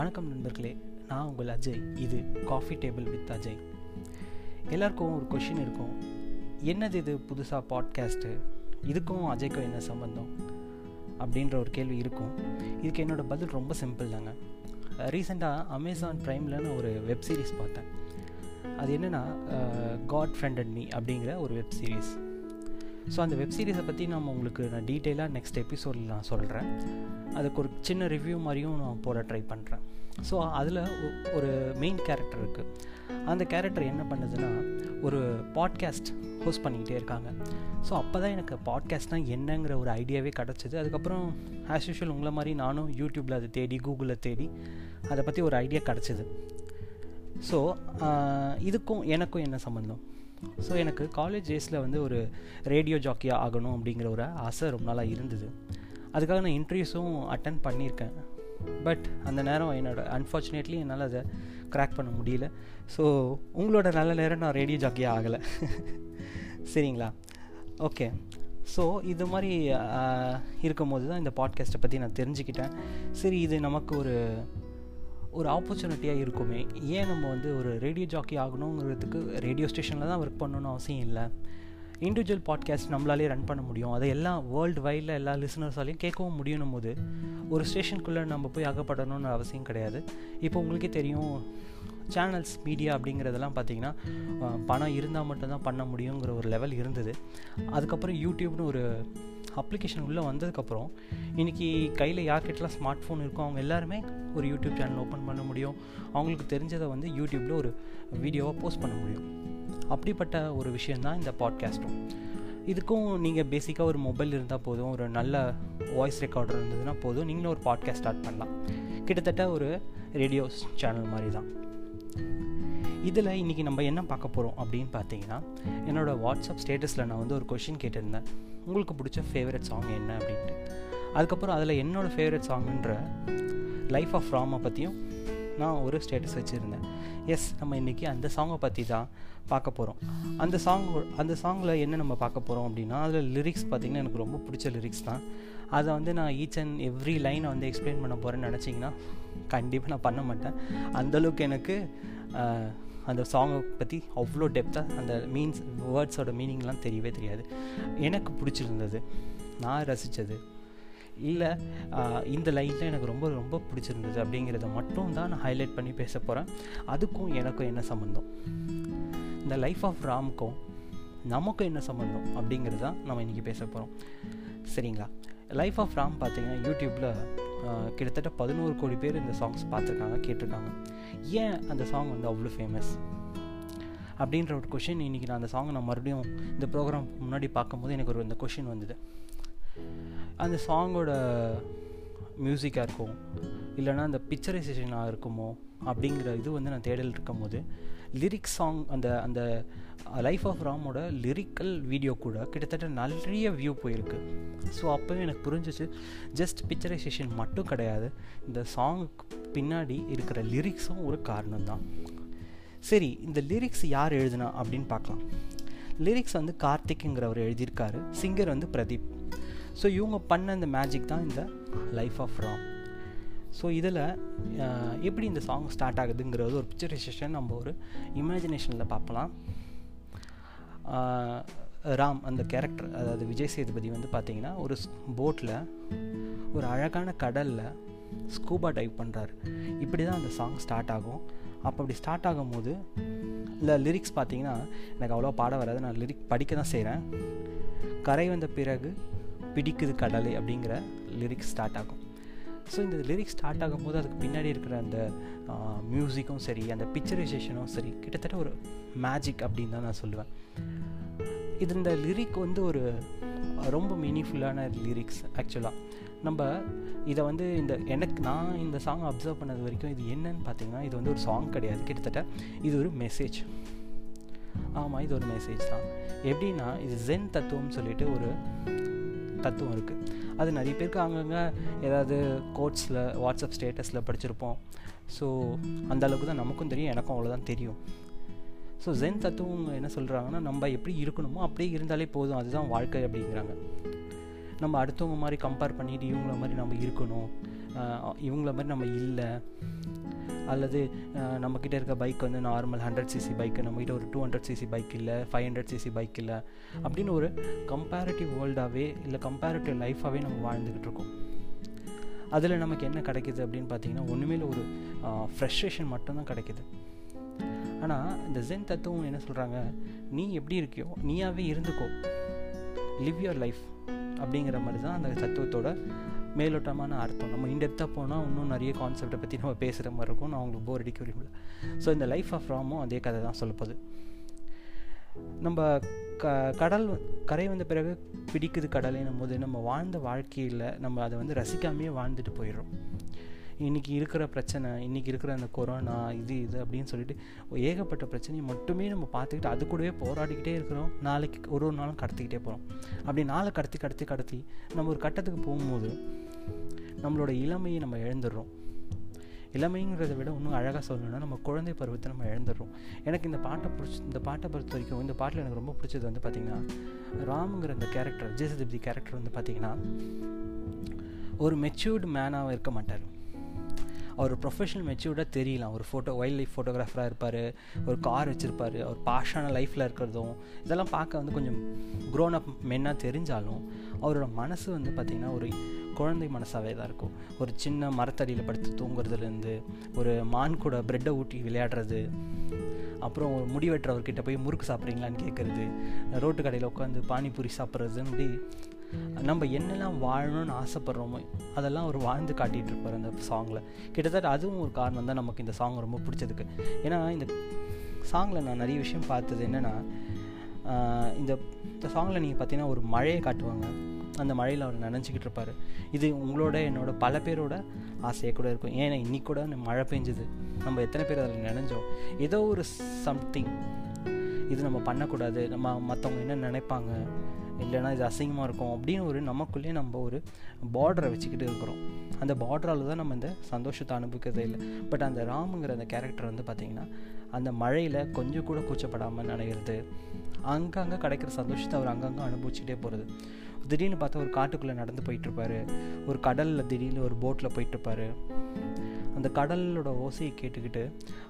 வணக்கம் நண்பர்களே நான் உங்கள் அஜய். இது காஃபி டேபிள் வித் அஜய் எல்லாருக்கும் ஒரு கொஷின் இருக்கும். என்னது இது புதுசாக பாட்காஸ்ட்டு இதுக்கும் அஜய்க்கும் என்ன சம்மந்தம் அப்படின்ற ஒரு கேள்வி இருக்கும். இதுக்கு என்னோடய பதில் ரொம்ப சிம்பிள் தாங்க. ரீசெண்டாக அமேசான் ப்ரைமில் நான் ஒரு வெப் சீரிஸ் பார்த்தேன். அது என்னென்னா காட் ஃப்ரெண்டட் மீ அப்படிங்கிற ஒரு வெப் சீரிஸ் ஸோ அந்த வெப் சீரிஸை பற்றி நம்ம உங்களுக்கு நான் டீட்டெயிலாக நெக்ஸ்ட் எபிசோடில் நான் சொல்கிறேன் அதுக்கு ஒரு சின்ன ரிவ்யூ மாதிரியும் நான் போட ட்ரை பண்ணுறேன் ஸோ அதில் ஒரு மெயின் கேரக்டர் இருக்குது அந்த கேரக்டர் என்ன பண்ணுதுன்னா ஒரு பாட்காஸ்ட் ஹோஸ்ட் பண்ணிக்கிட்டே இருக்காங்க. ஸோ அப்போ தான் எனக்கு பாட்காஸ்ட்னால் என்னங்கிற ஒரு ஐடியாவே கிடச்சிது. அதுக்கப்புறம் ஆஸ் யூஷுவல் உங்களை மாதிரி நானும் யூடியூப்பில் அதை தேடி கூகுளில் தேடி அதை பற்றி ஒரு ஐடியா கிடச்சிது. ஸோ இதுக்கும் எனக்கும் என்ன சம்மந்தம் ஸோ எனக்கு காலேஜ் டேஸில் வந்து ஒரு ரேடியோ ஜாக்கியாக ஆகணும் அப்படிங்கிற ஒரு ஆசை ரொம்ப நாளாக இருந்தது. அதுக்காக நான் இன்டர்வியூஸும் அட்டன் பண்ணியிருக்கேன். பட் அந்த நேரம் என்னோட அன்ஃபார்ச்சுனேட்லி என்னால் அதை க்ராக் பண்ண முடியல. ஸோ உங்களோட நல்ல நேரம் நான் ரேடியோ ஜாக்கியாக ஆகலை. சரிங்களா? ஓகே ஸோ இது மாதிரி இருக்கும்போது தான் இந்த பாட்காஸ்ட்டை பற்றி நான் தெரிஞ்சுக்கிட்டேன். சரி இது நமக்கு ஒரு ஒரு ஆப்பர்ச்சுனிட்டியாக இருக்குமே. ஏன் நம்ம வந்து ஒரு ரேடியோ ஜாக்கி ஆகணுங்கிறதுக்கு ரேடியோ ஸ்டேஷனில் தான் ஒர்க் பண்ணணும்னு அவசியம் இல்லை. இண்டிவிஜுவல் பாட்காஸ்ட் நம்மளாலே ரன் பண்ண முடியும். அதை எல்லாம் வேர்ல்டு வைடில் எல்லா லிசனர்ஸாலையும் கேட்கவும் முடியும் போது ஒரு ஸ்டேஷனுக்குள்ளே நம்ம போய் அகப்படணும்னு அவசியம் கிடையாது. இப்போ உங்களுக்கே தெரியும் சேனல்ஸ் மீடியா அப்படிங்கிறதெல்லாம் பார்த்திங்கன்னா பணம் இருந்தால் மட்டும்தான் பண்ண முடியுங்கிற ஒரு லெவல் இருந்தது. அதுக்கப்புறம் யூடியூப்னு ஒரு அப்ளிகேஷன் உள்ளே வந்ததுக்கப்புறம் இன்றைக்கி கையில் யார்கிட்டலாம் ஸ்மார்ட் ஃபோன் இருக்கோ அவங்க எல்லாருமே ஒரு யூடியூப் சேனல் ஓப்பன் பண்ண முடியும். அவங்களுக்கு தெரிஞ்சதை வந்து யூடியூப்பில் ஒரு வீடியோவாக போஸ்ட் பண்ண முடியும். அப்படிப்பட்ட ஒரு விஷயந்தான் இந்த பாட்காஸ்ட்டும் இதுக்கும் நீங்கள் பேசிக்காக ஒரு மொபைல் இருந்தால் போதும் ஒரு நல்ல வாய்ஸ் ரெக்கார்டர் இருந்ததுன்னா போதும் நீங்களும் ஒரு பாட்காஸ்ட் ஸ்டார்ட் பண்ணலாம். கிட்டத்தட்ட ஒரு ரேடியோ சேனல் மாதிரி தான். இதில் இன்றைக்கி நம்ம என்ன பார்க்க போகிறோம் அப்படின்னு பார்த்தீங்கன்னா என்னோடய வாட்ஸ்அப் ஸ்டேட்டஸில் நான் வந்து ஒரு கொஷின் கேட்டிருந்தேன். உங்களுக்கு பிடிச்ச ஃபேவரட் சாங் என்ன அப்படின்ட்டு. அதுக்கப்புறம் அதில் என்னோடய ஃபேவரட் சாங்குன்ற லைஃப் ஆஃப் ராமை பற்றியும் நான் ஒரு ஸ்டேட்டஸ் வச்சுருந்தேன். எஸ் நம்ம இன்றைக்கி அந்த சாங்கை பற்றி தான் பார்க்க போகிறோம் அந்த சாங் அந்த சாங்கில் என்ன நம்ம பார்க்க போகிறோம் அப்படின்னா அதில் லிரிக்ஸ் பார்த்திங்கன்னா எனக்கு ரொம்ப பிடிச்ச லிரிக்ஸ் தான். அதை வந்து நான் ஈச் அண்ட் எவ்ரி லைனை வந்து எக்ஸ்பிளைன் பண்ண போகிறேன்னு நினச்சிங்கன்னா கண்டிப்பாக நான் பண்ண மாட்டேன். அந்தளவுக்கு எனக்கு அந்த சாங்கை பற்றி அவ்வளோ டெப்த்தாக அந்த மீன்ஸ் வேர்ட்ஸோட மீனிங்லாம் தெரியவே தெரியாது. எனக்கு பிடிச்சிருந்தது. நான் ரசித்தது இல்லை இந்த லைனில் எனக்கு ரொம்ப ரொம்ப பிடிச்சிருந்தது அப்படிங்கிறத மட்டும் தான் நான் ஹைலைட் பண்ணி பேச போகிறேன் அதுக்கும் எனக்கும் என்ன சம்மந்தம் இந்த லைஃப் ஆஃப் ராமுக்கும் நமக்கும் என்ன சம்மந்தம் அப்படிங்கிறது தான் நம்ம இன்றைக்கி பேச போகிறோம் சரிங்களா? லைஃப் ஆஃப் ராம் பார்த்தீங்கன்னா யூடியூப்பில் கிட்டத்தட்ட பதினோரு கோடி பேர் இந்த சாங்ஸ் பார்த்துருக்காங்க கேட்டிருக்காங்க. ஏன் அந்த சாங் வந்து அவ்வளோ ஃபேமஸ் அப்படின்ற ஒரு கொஷின் இன்றைக்கி நான் அந்த சாங்கை நான் மறுபடியும் இந்த ப்ரோக்ராம் முன்னாடி பார்க்கும்போது எனக்கு ஒரு இந்த கொஷின் வந்தது. அந்த சாங்கோட மியூசிக்காக இருக்கும். இல்லைனா அந்த பிக்சரைசேஷனாக இருக்குமோ அப்படிங்கிற இது வந்து நான் தேடல் இருக்கும் போது லிரிக்ஸ் சாங் அந்த அந்த லைஃப் ஆஃப் ராமோட லிரிக்கல் வீடியோ கூட கிட்டத்தட்ட நிறைய வியூ போயிருக்கு. ஸோ அப்போவே எனக்கு புரிஞ்சிச்சு ஜஸ்ட் பிக்சரைசேஷன் மட்டும் கிடையாது இந்த சாங்குக்கு பின்னாடி இருக்கிற லிரிக்ஸும் ஒரு காரணம் தான் சரி இந்த லிரிக்ஸ் யார் எழுதுனா அப்படின்னு பார்க்கலாம். லிரிக்ஸ் வந்து கார்த்திக்ங்கிறவர் எழுதியிருக்காரு சிங்கர் வந்து பிரதீப். ஸோ இவங்க பண்ண அந்த மேஜிக் தான் இந்த லைஃப் ஆஃப் ராம் ஸோ இதில் எப்படி இந்த சாங் ஸ்டார்ட் ஆகுதுங்கிறது ஒரு பிக்சரைசேஷன் நம்ம ஒரு இமேஜினேஷனில் பார்க்கலாம் ராம் அந்த கேரக்டர் அதாவது விஜய் சேதுபதி வந்து பார்த்திங்கன்னா ஒரு போட்டில் ஒரு அழகான கடலில் ஸ்கூபா டைவ் பண்ணுறாரு இப்படி தான் அந்த சாங் ஸ்டார்ட் ஆகும். அப்போ அப்படி ஸ்டார்ட் ஆகும்போது இல்லை லிரிக்ஸ் பார்த்தீங்கன்னா எனக்கு அவ்வளோ பாட வராது. நான் லிரிக் படிக்க தான் செய்கிறேன் கரை வந்த பிறகு பிடிக்குது கடலை அப்படிங்கிற லிரிக்ஸ் ஸ்டார்ட் ஆகும். ஸோ இந்த லிரிக்ஸ் ஸ்டார்ட் ஆகும்போது அதுக்கு பின்னாடி இருக்கிற அந்த மியூசிக்கும் சரி அந்த பிக்சரைசேஷனும் சரி கிட்டத்தட்ட ஒரு மேஜிக் அப்படின்னு தான் நான் சொல்லுவேன். இது இந்த லிரிக் வந்து ஒரு ரொம்ப மீனிங்ஃபுல்லான லிரிக்ஸ் ஆக்சுவலாக நம்ம இதை வந்து இந்த எனக்கு நான் இந்த சாங் அப்சர்வ் பண்ணது வரைக்கும் இது என்னன்னு பார்த்தீங்கன்னா இது வந்து ஒரு சாங் கிடையாது. கிட்டத்தட்ட இது ஒரு மெசேஜ் ஆமாம் இது ஒரு மெசேஜ் தான். எப்படின்னா இது ஜென் தத்துவம்னு சொல்லிட்டு ஒரு தத்துவம் இருக்குது அது நிறைய பேருக்கு அங்கங்கே ஏதாவது கோட்ஸில் வாட்ஸ்அப் ஸ்டேட்டஸில் படிச்சிருப்போம். ஸோ அந்த அளவுக்கு தான் நமக்கும் தெரியும் எனக்கும் அவ்வளோதான் தெரியும். ஸோ ஜென் தத்துவம் என்ன சொல்கிறாங்கன்னா நம்ம எப்படி இருக்கணுமோ அப்படியே இருந்தாலே போதும். அதுதான் வாழ்க்கை அப்படிங்கிறாங்க. நம்ம அடுத்தவங்க மாதிரி கம்பேர் பண்ணிட்டு இவங்கள மாதிரி நம்ம இருக்கணும். இவங்கள மாதிரி நம்ம இல்லை. அல்லது நம்மக்கிட்ட இருக்க பைக் வந்து நார்மல் ஹண்ட்ரட் சிசி பைக்கு நம்மக்கிட்ட ஒரு டூ ஹண்ட்ரட் சிசி பைக் இல்லை ஃபைவ் ஹண்ட்ரட் சிசி பைக் இல்லை அப்படின்னு ஒரு கம்பேரிட்டிவ் வேர்ல்டாகவே இல்லை கம்பேரிட்டிவ் லைஃபாகவே நம்ம வாழ்ந்துக்கிட்டு இருக்கோம். அதில் நமக்கு என்ன கிடைக்கிது அப்படின்னு பார்த்தீங்கன்னா ஒன்றுமே ஒரு ஃப்ரெஷ்ட்ரேஷன் மட்டும்தான் கிடைக்கிது. ஆனால் இந்த ஜென் தத்துவம் என்ன சொல்கிறாங்க நீ எப்படி இருக்கியோ நீயாவே இருந்துக்கோ. லிவ் யுவர் லைஃப் அப்படிங்கிற மாதிரி தான் அந்த தத்துவத்தோட மேலோட்டமான அர்த்தம். நம்ம இன்டெப்த்தாக போனால் இன்னும் நிறைய கான்செப்டை பற்றி நம்ம பேசுகிற மாதிரி இருக்கும் நான் உங்களுக்கு போர் அடிக்க விரும்பல ஸோ இந்த லைஃப் ஆஃப் ராமும் அதே கதை தான் சொல்லப்போகுது நம்ம க கடல் கரை வந்த பிறகு பிடிக்குது கடலைன்னும் போது நம்ம வாழ்ந்த வாழ்க்கையில் நம்ம அதை வந்து ரசிக்காமையே வாழ்ந்துட்டு போயிடுறோம். இன்றைக்கி இருக்கிற பிரச்சனை இன்றைக்கி இருக்கிற அந்த கொரோனா இது இது அப்படின்னு சொல்லிட்டு ஏகப்பட்ட பிரச்சனையை மட்டுமே நம்ம பார்த்துக்கிட்டு அது கூடவே போராடிக்கிட்டே இருக்கிறோம். நாளைக்கு ஒரு ஒரு நாளும் கடத்திக்கிட்டே போகிறோம் அப்படி நாளை கடத்தி கடத்தி கடத்தி நம்ம ஒரு கட்டத்துக்கு போகும்போது நம்மளோட இளமையை நம்ம இழந்துடுறோம். இளமைங்கிறத விட இன்னும் அழகாக சொல்லணும்னா நம்ம குழந்தை பருவத்தை நம்ம இழந்துடுறோம். எனக்கு இந்த பாட்டை பிடிச்சி இந்த பாட்டை பொறுத்த வரைக்கும் இந்த பாட்டில் எனக்கு ரொம்ப பிடிச்சது வந்து பார்த்திங்கன்னா ராமுங்கிற அந்த கேரக்டர் ஜெசதிபதி கேரக்டர் வந்து பார்த்திங்கன்னா ஒரு மெச்சூர்டு மேனாக இருக்க மாட்டார். அவர் ப்ரொஃபஷனல் மெச்சூர்டாக தெரியலாம் ஒரு ஃபோட்டோ வைல்ட் லைஃப் ஃபோட்டோகிராஃபராக இருப்பார். ஒரு கார் வச்சுருப்பார். அவர் பாஷான லைஃப்பில் இருக்கிறதும் இதெல்லாம் பார்க்க வந்து கொஞ்சம் க்ரோன் அப் மென்னாக தெரிஞ்சாலும் அவரோட மனசு வந்து பார்த்திங்கன்னா ஒரு குழந்தை மனசாகவே தான் இருக்கும். ஒரு சின்ன மரத்தடியில் படுத்து தூங்குறதுலேருந்து ஒரு மான் கூட ப்ரெட்டை ஊட்டி விளையாடுறது அப்புறம் ஒரு முடி வெட்டுறவர்கிட்ட போய் முறுக்கு சாப்பிட்றீங்களான்னு கேட்குறது ரோட்டு கடையில் உட்காந்து பானிபூரி சாப்பிட்றதுன்னு நம்ம என்னெல்லாம் வாழணும்னு ஆசைப்படுறோமோ அதெல்லாம் அவர் வாழ்ந்து காட்டிகிட்டு இருப்பார் அந்த சாங்கில் கிட்டத்தட்ட அதுவும் ஒரு காரணம் தான் நமக்கு இந்த சாங் ரொம்ப பிடிச்சதுக்கு. ஏன்னா இந்த சாங்கில் நான் நிறைய விஷயம் பார்த்தது என்னென்னா இந்த இந்த சாங்கில் நீங்கள் பார்த்தீங்கன்னா ஒரு மழையை காட்டுவாங்க. அந்த மழையில் அவர் நினச்சிக்கிட்டு இருப்பார். இது உங்களோட என்னோட பல பேரோட ஆசையாக கூட இருக்கும். ஏன்னா இன்னைக்கு கூட மழை பெஞ்சுது. நம்ம எத்தனை பேர் அதில் நினைஞ்சோம்? ஏதோ ஒரு சம்திங் இது நம்ம பண்ணக்கூடாது. நம்ம மற்றவங்க என்ன நினைப்பாங்க? இல்லைனா இது அசிங்கமாக இருக்கும் அப்படின்னு ஒரு நமக்குள்ளேயே நம்ம ஒரு பார்டரை வச்சுக்கிட்டு இருக்கிறோம். அந்த பார்டரால் தான் நம்ம இந்த சந்தோஷத்தை அனுபவிக்கிறதே இல்லை. பட் அந்த ராமுங்கிற அந்த கேரக்டர் வந்து பார்த்திங்கன்னா அந்த மழையில் கொஞ்சம் கூட கூச்சப்படாமல் நினைக்கிறது அங்கங்கே கிடைக்கிற சந்தோஷத்தை அவர் அங்கங்கே அனுபவிச்சுட்டே போகிறது திடீர்னு பார்த்தா ஒரு காட்டுக்குள்ளே நடந்து போயிட்டுருப்பாரு ஒரு கடலில் திடீர்னு ஒரு போட்டில் போயிட்டுருப்பாரு அந்த கடலோட ஓசையை கேட்டுக்கிட்டு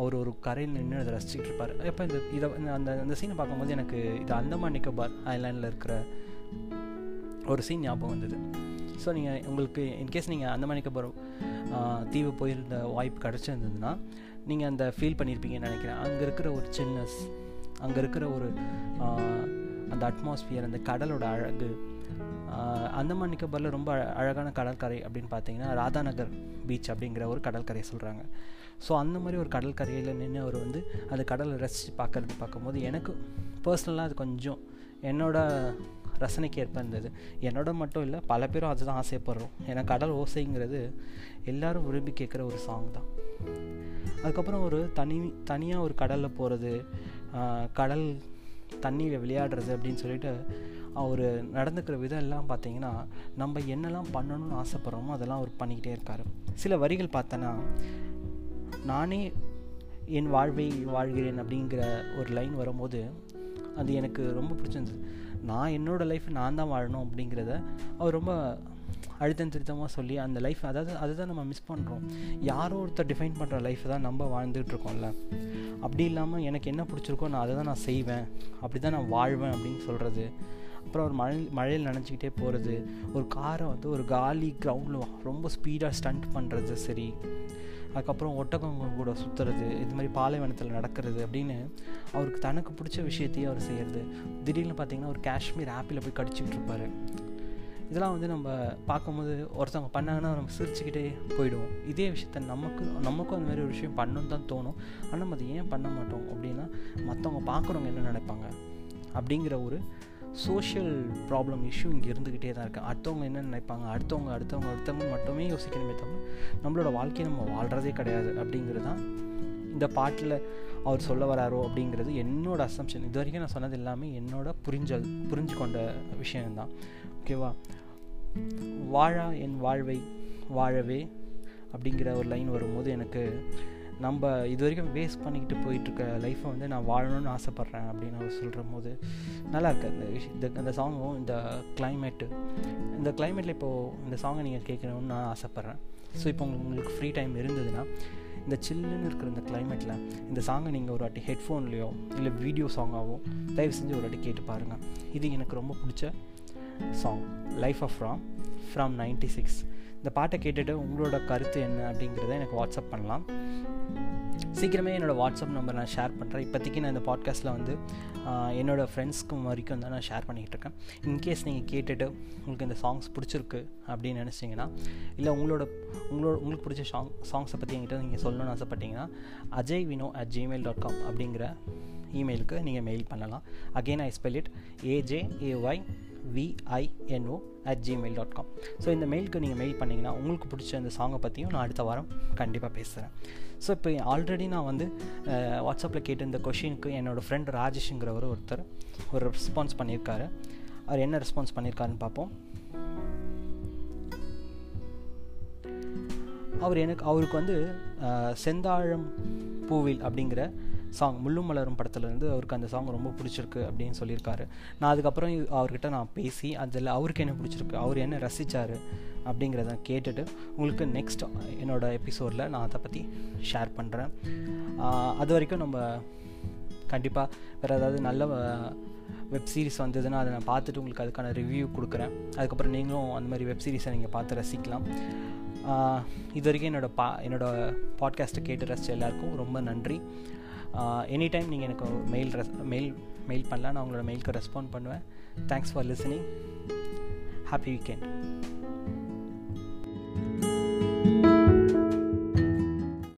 அவர் ஒரு கரையில் நின்று அதை ரசிச்சுட்டு இருப்பார். எப்போ இந்த இதை அந்த அந்த சீனை பார்க்கும்போது எனக்கு இது அந்தமான் நிக்கோபார் ஐலாண்டில் இருக்கிற ஒரு சீன் ஞாபகம் வந்தது. ஸோ நீங்கள் உங்களுக்கு இன்கேஸ் நீங்கள் அந்தமான் நிக்கோபார் தீவு போயிருந்த வாய்ப்பு கிடச்சிருந்ததுன்னா நீங்கள் அந்த ஃபீல் பண்ணியிருப்பீங்கன்னு நினைக்கிறேன். அங்கே இருக்கிற ஒரு சில்னஸ் அங்கே இருக்கிற ஒரு அந்த அட்மாஸ்ஃபியர் அந்த கடலோட அழகு அந்தமான் நிக்கோபாரில் ரொம்ப அழகான கடற்கரை அப்படின்னு பார்த்தீங்கன்னா ராதாநகர் பீச் அப்படிங்கிற ஒரு கடற்கரையை சொல்கிறாங்க ஸோ அந்த மாதிரி ஒரு கடற்கரையில் நின்று அவர் வந்து அந்த கடலை ரசித்து பார்க்குறது பார்க்கும்போது எனக்கு பர்சனலாக அது கொஞ்சம் என்னோடய ரசனைக்கு ஏற்ப இருந்தது. என்னோட மட்டும் இல்லை பல பேரும் அதுதான் ஆசைப்படுறோம். ஏன்னா கடல் ஓசைங்கிறது எல்லோரும் விரும்பி கேட்குற ஒரு சாங் தான். அதுக்கப்புறம் ஒரு தனி தனியாக ஒரு கடலில் போகிறது கடல் தண்ணியில் விளையாடுறது அப்படின்னு சொல்லிட்டு அவர் நடந்துக்கிற விதம் எல்லாம் பார்த்தீங்கன்னா நம்ம என்னெல்லாம் பண்ணணும்னு ஆசைப்பட்றோமோ அதெல்லாம் அவர் பண்ணிக்கிட்டே இருக்கார். சில வரிகள் பார்த்தோன்னா நானே என் வாழ்வை வாழ்கிறேன் அப்படிங்கிற ஒரு லைன் வரும்போது அது எனக்கு ரொம்ப பிடிச்சிருந்தது. நான் என்னோடய லைஃப் நான் தான் வாழணும் அப்படிங்கிறத அவர் ரொம்ப அழுத்தம் திருத்தமாக சொல்லி அந்த லைஃப் அதாவது அதை தான் நம்ம மிஸ் பண்ணுறோம் யாரோ ஒருத்தர் டிஃபைன் பண்ணுற லைஃப் தான் நம்ம வாழ்ந்துகிட்டு இருக்கோம்ல. அப்படி இல்லாமல் எனக்கு என்ன பிடிச்சிருக்கோ நான் அதை தான் நான் செய்வேன். அப்படி தான் நான் வாழ்வேன் அப்படின்னு சொல்கிறது அப்புறம் ஒரு மழை மழையில் நினச்சிக்கிட்டே போகிறது ஒரு காரை வந்து ஒரு காலி கிரவுண்டில் ரொம்ப ஸ்பீடாக ஸ்டண்ட் பண்ணுறது சரி. அதுக்கப்புறம் ஒட்டகங்க கூட சுற்றுறது இது மாதிரி பாலைவனத்தில் நடக்கிறது அப்படின்னு அவருக்கு தனக்கு பிடிச்ச விஷயத்தையே அவர் செய்கிறது திடீர்னு பார்த்தீங்கன்னா ஒரு காஷ்மீர் ஆப்பில் போய் கடிச்சிக்கிட்டு இருப்பார். இதெல்லாம் வந்து நம்ம பார்க்கும்போது ஒருத்தவங்க பண்ணாங்கன்னா நம்ம சிரிச்சுக்கிட்டே போயிடுவோம். இதே விஷயத்த நமக்கு நமக்கும் அந்த மாதிரி ஒரு விஷயம் பண்ணணும்னு தான் தோணும். ஆனால் நம்ம அதை ஏன் பண்ண மாட்டோம் அப்படின்னா மற்றவங்க பார்க்குறவங்க என்ன நினைப்பாங்க? அப்படிங்கிற ஒரு சோஷியல் ப்ராப்ளம் இஷ்யூ இங்கே இருந்துக்கிட்டே தான் இருக்குது அடுத்தவங்க என்ன நினைப்பாங்க? அடுத்தவங்க அடுத்தவங்க அடுத்தவங்க மட்டுமே யோசிக்கணுமே தவிர நம்மளோட வாழ்க்கையை நம்ம வாழ்கிறதே கிடையாது அப்படிங்கிறது தான் இந்த பாட்டில் அவர் சொல்ல வராரோ அப்படிங்கிறது என்னோட அசம்ஷன் இது வரைக்கும் நான் சொன்னது எல்லாமே என்னோட புரிஞ்சல் புரிஞ்சு கொண்ட விஷயம்தான். ஓகேவா வாழா என் வாழ்வை வாழவே அப்படிங்கிற ஒரு லைன் வரும்போது எனக்கு நம்ம இது வரைக்கும் வேஸ்ட் பண்ணிக்கிட்டு போயிட்டுருக்க லைஃப்பை வந்து நான் வாழணும்னு ஆசைப்பட்றேன் அப்படின்னு அவர் சொல்கிற போது நல்லா இருக்கு. அந்த விஷயம் இந்த அந்த சாங்கும் இந்த கிளைமேட்டு இந்த கிளைமேட்டில் இப்போது இந்த சாங்கை நீங்கள் கேட்கணும்னு நான் ஆசைப்பட்றேன். ஸோ இப்போ உங்களுக்கு உங்களுக்கு ஃப்ரீ டைம் இருந்ததுன்னா இந்த சில்லுன்னு இருக்கிற இந்த கிளைமேட்டில் இந்த சாங்கை நீங்கள் ஒரு வாட்டி ஹெட்ஃபோன்லேயோ இல்லை வீடியோ சாங்காகவோ தயவு செஞ்சு ஒரு வாட்டி கேட்டு பாருங்கள் இது எனக்கு ரொம்ப பிடிச்ச song life of from from ninety six இந்த பாட்டை கேட்டுட்டு உங்களோட கருத்து என்ன அப்படிங்கிறத எனக்கு வாட்ஸ்அப் பண்ணலாம். சீக்கிரமே என்னோடய வாட்ஸ்அப் நம்பர் நான் ஷேர் பண்ணுறேன் இப்போதைக்கு நான் இந்த பாட்காஸ்ட்டில் வந்து என்னோடய ஃப்ரெண்ட்ஸ்க்கும் வரைக்கும் தான் நான் ஷேர் பண்ணிகிட்டு இருக்கேன். இன்கேஸ் நீங்கள் கேட்டுட்டு உங்களுக்கு இந்த சாங்ஸ் பிடிச்சிருக்கு அப்படின்னு நினச்சிங்கன்னா இல்லை உங்களோட உங்களோட உங்களுக்கு பிடிச்ச சாங் சாங்ஸை பற்றி என்கிட்ட நீங்கள் சொல்லணும்னு ஆசைப்பட்டீங்கன்னா Ajay Vino at Gmail dot com அப்படிங்கிற இமெயிலுக்கு நீங்கள் மெயில் பண்ணலாம். Again I spell it A J A Y V I N O at Gmail dot com so இந்த மெயிலுக்கு நீங்கள் மெயில் பண்ணிங்கன்னா உங்களுக்கு பிடிச்ச அந்த சாங்கை பற்றியும் நான் அடுத்த வாரம் கண்டிப்பாக பேசுகிறேன் ஸோ இப்போ ஆல்ரெடி நான் வந்து வாட்ஸ்அப்பில் கேட்ட இந்த கொஷினுக்கு என்னோடய ஃப்ரெண்ட் ராஜேஷுங்கிறவர் ஒருத்தர் ஒரு ரெஸ்பான்ஸ் பண்ணியிருக்காரு. அவர் என்ன ரெஸ்பான்ஸ் பண்ணியிருக்காருன்னு பார்ப்போம் அவர் எனக்கு அவருக்கு வந்து செந்தாழம் பூவில் அப்படிங்கிற சாங் முள்ளும் மலரும் படத்துலேருந்து அவருக்கு அந்த சாங் ரொம்ப பிடிச்சிருக்கு அப்படின்னு சொல்லியிருக்காரு. நான் அதுக்கப்புறம் அவர்கிட்ட நான் பேசி அதில் அவருக்கு என்ன பிடிச்சிருக்கு அவர் என்ன ரசித்தார் அப்படிங்கிறத கேட்டுட்டு உங்களுக்கு நெக்ஸ்ட் என்னோடய எபிசோடில் நான் அதை பற்றி ஷேர் பண்ணுறேன் அது வரைக்கும் நம்ம கண்டிப்பாக வேறு ஏதாவது நல்ல வெப் சீரிஸ் வந்ததுன்னா அதை நான் பார்த்துட்டு உங்களுக்கு அதுக்கான ரிவ்யூ கொடுக்குறேன். அதுக்கப்புறம் நீங்களும் அந்த மாதிரி வெப் சீரிஸை நீங்கள் பார்த்து ரசிக்கலாம். இது வரைக்கும் என்னோடய பா என்னோடய பாட்காஸ்ட்டை கேட்டு ரசித்த எல்லாருக்கும் ரொம்ப நன்றி. எனி டைம் நீங்கள் எனக்கு மெயில் ரெஸ் மெயில் மெயில் பண்ணலாம் நான் உங்களோட மெயிலுக்கு ரெஸ்பாண்ட் பண்ணுவேன். Thanks for listening happy weekend